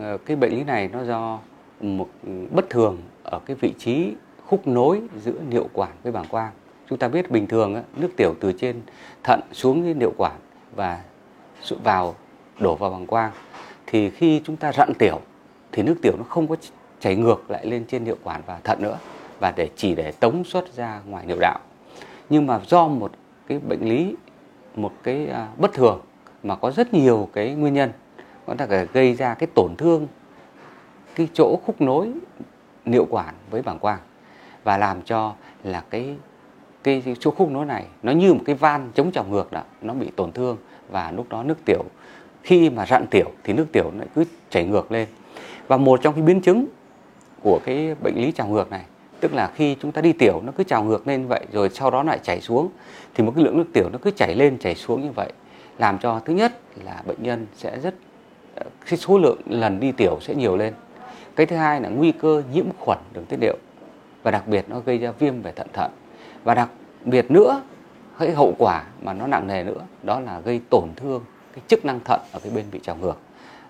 Ờ, cái bệnh lý này nó do một ừ, bất thường ở cái vị trí khúc nối giữa niệu quản với bàng quang. Chúng ta biết bình thường á, nước tiểu từ trên thận xuống cái niệu quản và vào đổ vào bàng quang. Thì khi chúng ta rặn tiểu thì nước tiểu nó không có chảy ngược lại lên trên niệu quản và thận nữa và để chỉ để tống xuất ra ngoài niệu đạo. Nhưng mà do một cái bệnh lý một cái à, bất thường mà có rất nhiều cái nguyên nhân có thể gây ra cái tổn thương, cái chỗ khúc nối niệu quản với bảng quang và làm cho là cái cái chỗ khúc nối này nó như một cái van chống trào ngược đó, nó bị tổn thương và lúc đó nước tiểu, khi mà rạn tiểu thì nước tiểu nó cứ chảy ngược lên. Và một trong cái biến chứng của cái bệnh lý trào ngược này, tức là khi chúng ta đi tiểu nó cứ trào ngược lên như vậy rồi sau đó lại chảy xuống, thì một cái lượng nước tiểu nó cứ chảy lên, chảy xuống như vậy, làm cho thứ nhất là bệnh nhân sẽ rất cái số lượng lần đi tiểu sẽ nhiều lên. Cái thứ hai là nguy cơ nhiễm khuẩn đường tiết niệu và đặc biệt nó gây ra viêm về thận thận. Và đặc biệt nữa, cái hậu quả mà nó nặng nề nữa, đó là gây tổn thương cái chức năng thận ở cái bên bị trào ngược.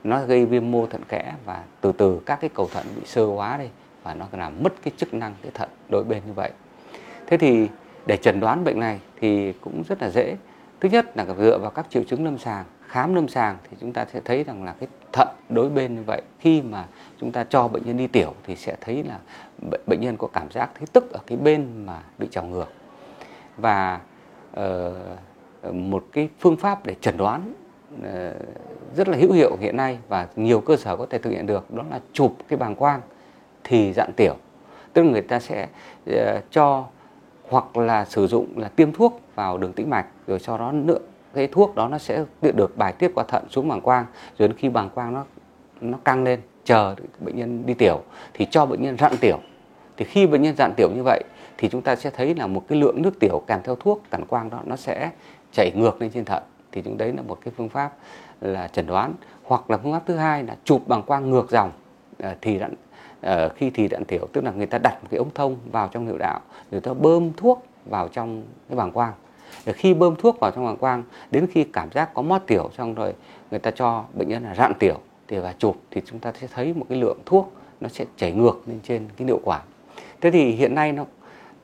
Nó gây viêm mô thận kẽ và từ từ các cái cầu thận bị sơ hóa đi và nó làm mất cái chức năng cái thận đối bên như vậy. Thế thì để chẩn đoán bệnh này thì cũng rất là dễ. Thứ nhất là dựa vào các triệu chứng lâm sàng khám lâm sàng thì chúng ta sẽ thấy rằng là cái thận đối bên như vậy khi mà chúng ta cho bệnh nhân đi tiểu thì sẽ thấy là bệnh nhân có cảm giác thấy tức ở cái bên mà bị trào ngược. Và uh, một cái phương pháp để chẩn đoán uh, rất là hữu hiệu hiện nay và nhiều cơ sở có thể thực hiện được đó là chụp cái bàng quang thì dạn tiểu. Tức là người ta sẽ uh, cho hoặc là sử dụng là tiêm thuốc vào đường tĩnh mạch rồi sau đó nữa cái thuốc đó nó sẽ được bài tiết qua thận xuống bàng quang, rồi đến khi bàng quang nó nó căng lên, chờ bệnh nhân đi tiểu, thì cho bệnh nhân dặn tiểu. Thì khi bệnh nhân dặn tiểu như vậy, thì chúng ta sẽ thấy là một cái lượng nước tiểu kèm theo thuốc cản quang đó, nó sẽ chảy ngược lên trên thận. Thì chúng đấy là một cái phương pháp là chẩn đoán. Hoặc là phương pháp thứ hai là chụp bằng quang ngược dòng ờ, thì đạn ờ, khi thì đạn tiểu, tức là người ta đặt một cái ống thông vào trong niệu đạo, người ta bơm thuốc vào trong cái bàng quang khi bơm thuốc vào trong bàng quang đến khi cảm giác có mót tiểu xong rồi người ta cho bệnh nhân là rạn tiểu thì và chụp thì chúng ta sẽ thấy một cái lượng thuốc nó sẽ chảy ngược lên trên cái niệu quản. Thế thì hiện nay nó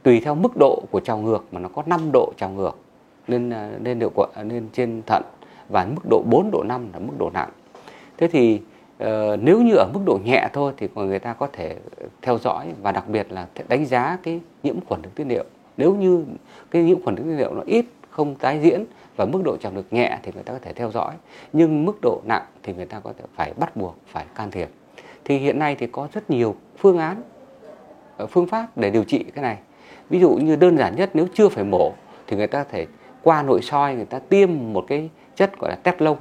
tùy theo mức độ của trào ngược mà nó có 5 độ trào ngược lên à, lên niệu quản lên trên thận và mức độ 4 độ 5 là mức độ nặng. Thế thì uh, nếu như ở mức độ nhẹ thôi thì người ta có thể theo dõi và đặc biệt là đánh giá cái nhiễm khuẩn đường tiết niệu nếu như cái nhiễm khuẩn tiết niệu nó ít không tái diễn và mức độ trào được nhẹ thì người ta có thể theo dõi nhưng mức độ nặng thì người ta có thể phải bắt buộc phải can thiệp. Thì hiện nay thì có rất nhiều phương án ờ, phương pháp để điều trị cái này. Ví dụ như đơn giản nhất nếu chưa phải mổ thì người ta có thể qua nội soi người ta tiêm một cái chất gọi là tép lông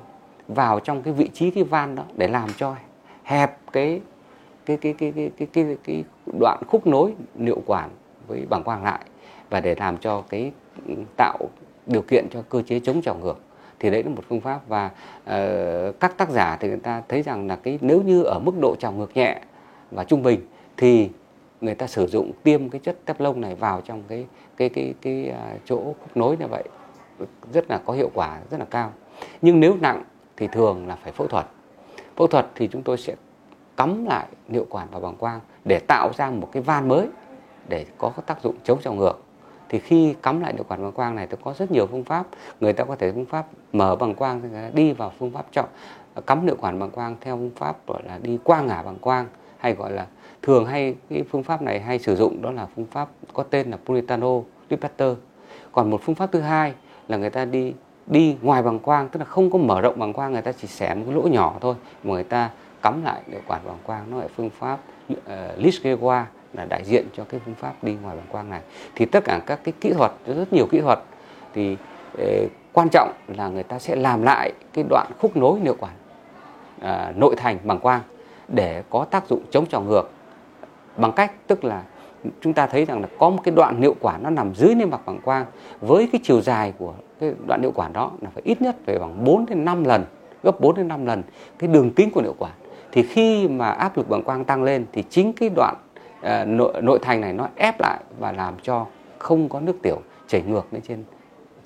vào trong cái vị trí cái van đó để làm cho hẹp cái cái cái cái cái cái cái, cái đoạn khúc nối niệu quản với bảng quang lại và để làm cho cái tạo điều kiện cho cơ chế chống trào ngược thì đấy là một phương pháp. Và uh, các tác giả thì người ta thấy rằng là cái nếu như ở mức độ trào ngược nhẹ và trung bình thì người ta sử dụng tiêm cái chất tép lông này vào trong cái cái cái cái, cái chỗ khúc nối như vậy rất là có hiệu quả rất là cao. Nhưng nếu nặng thì thường là phải phẫu thuật. Phẫu thuật thì chúng tôi sẽ cắm lại niệu quản vào bàng quang để tạo ra một cái van mới để có tác dụng chống trào ngược thì khi cắm lại được quản bằng quang này thì có rất nhiều phương pháp. Người ta có thể phương pháp mở bằng quang đi vào phương pháp trọng cắm niệu quản bằng quang theo phương pháp gọi là đi qua ngả bằng quang hay gọi là thường hay cái phương pháp này hay sử dụng đó là phương pháp có tên là Puritano Lipetter còn một phương pháp thứ hai là người ta đi đi ngoài bằng quang tức là không có mở rộng bằng quang người ta chỉ xẻ một cái lỗ nhỏ thôi. Mà người ta cắm lại niệu quản bằng quang nó là phương pháp ờ, uh, Lischkewa là đại diện cho cái phương pháp đi ngoài bằng quang này. Thì tất cả các cái kỹ thuật rất nhiều kỹ thuật thì eh, quan trọng là người ta sẽ làm lại cái đoạn khúc nối niệu quản à, nội thành bằng quang để có tác dụng chống trào ngược. Bằng cách tức là chúng ta thấy rằng là có một cái đoạn niệu quản nó nằm dưới niêm mạc bằng quang với cái chiều dài của cái đoạn niệu quản đó là phải ít nhất phải bằng 4 đến 5 lần gấp 4 đến 5 lần cái đường kính của niệu quản. Thì khi mà áp lực bằng quang tăng lên thì chính cái đoạn Ờ, nội, nội thành này nó ép lại và làm cho không có nước tiểu chảy ngược lên trên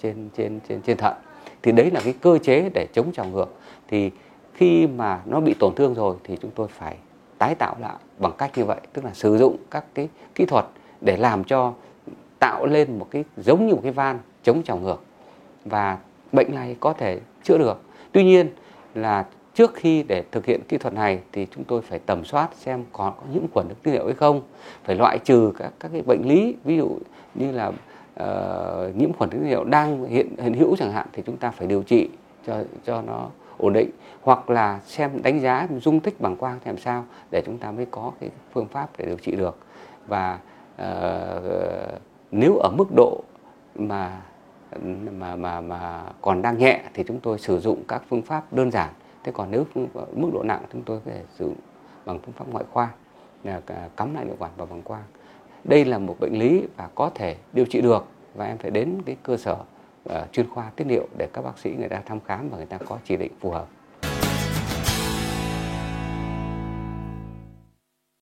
trên trên trên trên thận. Thì đấy là cái cơ chế để chống trào ngược. Thì khi mà nó bị tổn thương rồi thì chúng tôi phải tái tạo lại bằng cách như vậy tức là sử dụng các cái kỹ thuật để làm cho tạo lên một cái giống như một cái van chống trào ngược. Và bệnh này có thể chữa được. Tuy nhiên là trước khi để thực hiện kỹ thuật này thì chúng tôi phải tầm soát xem có, có nhiễm khuẩn tiết niệu hay không. Phải loại trừ các các cái bệnh lý ví dụ như là uh, nhiễm khuẩn tiết niệu đang hiện hiện hữu chẳng hạn thì chúng ta phải điều trị cho cho nó ổn định. Hoặc là xem đánh giá dung tích bằng quang làm sao để chúng ta mới có cái phương pháp để điều trị được. Và uh, nếu ở mức độ mà mà mà mà còn đang nhẹ thì chúng tôi sử dụng các phương pháp đơn giản thế còn nếu mức độ nặng chúng tôi có thể sử dụng bằng phương pháp ngoại khoa là cắm lại niệu quản vào bằng quang đây là một bệnh lý và có thể điều trị được và em phải đến cái cơ sở uh, chuyên khoa tiết niệu để các bác sĩ người ta thăm khám và người ta có chỉ định phù hợp.